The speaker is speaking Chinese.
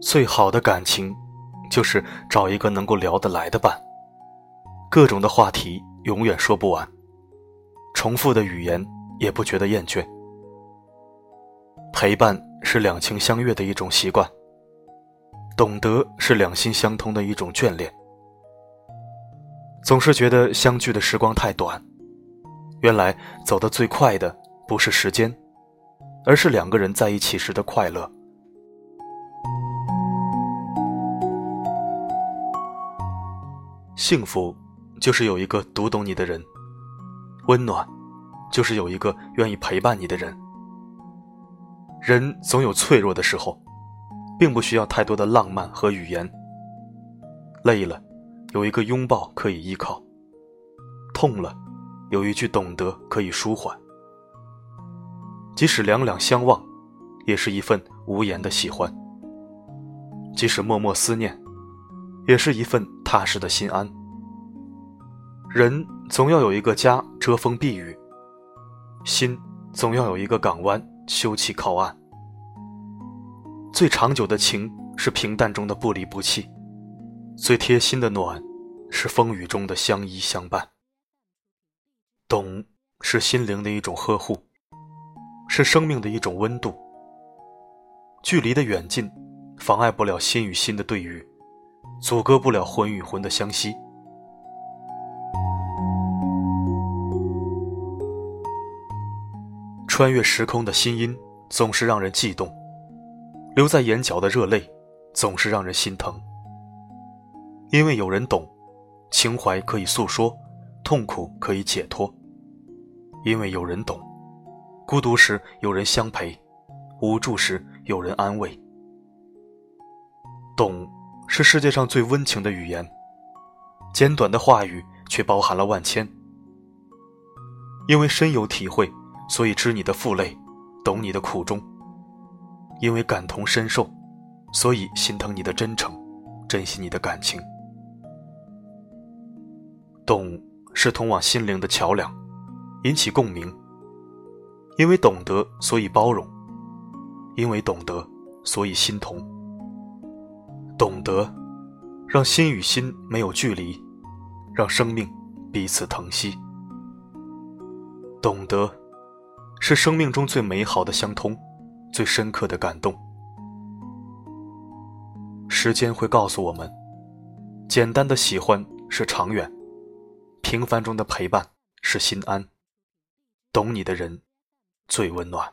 最好的感情，就是找一个能够聊得来的伴。各种的话题永远说不完，重复的语言也不觉得厌倦。陪伴是两情相悦的一种习惯，懂得是两心相通的一种眷恋。总是觉得相聚的时光太短，原来走得最快的不是时间，而是两个人在一起时的快乐。幸福，就是有一个读懂你的人；温暖，就是有一个愿意陪伴你的人。人总有脆弱的时候，并不需要太多的浪漫和语言。累了。有一个拥抱可以依靠，痛了，有一句懂得可以舒缓。即使两两相望，也是一份无言的喜欢；即使默默思念，也是一份踏实的心安。人总要有一个家遮风避雨，心总要有一个港湾休憩靠岸。最长久的情是平淡中的不离不弃。最贴心的暖，是风雨中的相依相伴。懂，是心灵的一种呵护，是生命的一种温度。距离的远近，妨碍不了心与心的对遇，阻隔不了魂与魂的相吸。穿越时空的心音，总是让人悸动；留在眼角的热泪，总是让人心疼。因为有人懂，情怀可以诉说，痛苦可以解脱。因为有人懂，孤独时有人相陪，无助时有人安慰。懂是世界上最温情的语言，简短的话语却包含了万千。因为深有体会，所以知你的负累，懂你的苦衷。因为感同身受，所以心疼你的真诚，珍惜你的感情。懂是通往心灵的桥梁，引起共鸣。因为懂得，所以包容；因为懂得，所以心同。懂得，让心与心没有距离，让生命彼此疼惜。懂得，是生命中最美好的相通，最深刻的感动。时间会告诉我们，简单的喜欢是长远。平凡中的陪伴是心安，懂你的人最温暖。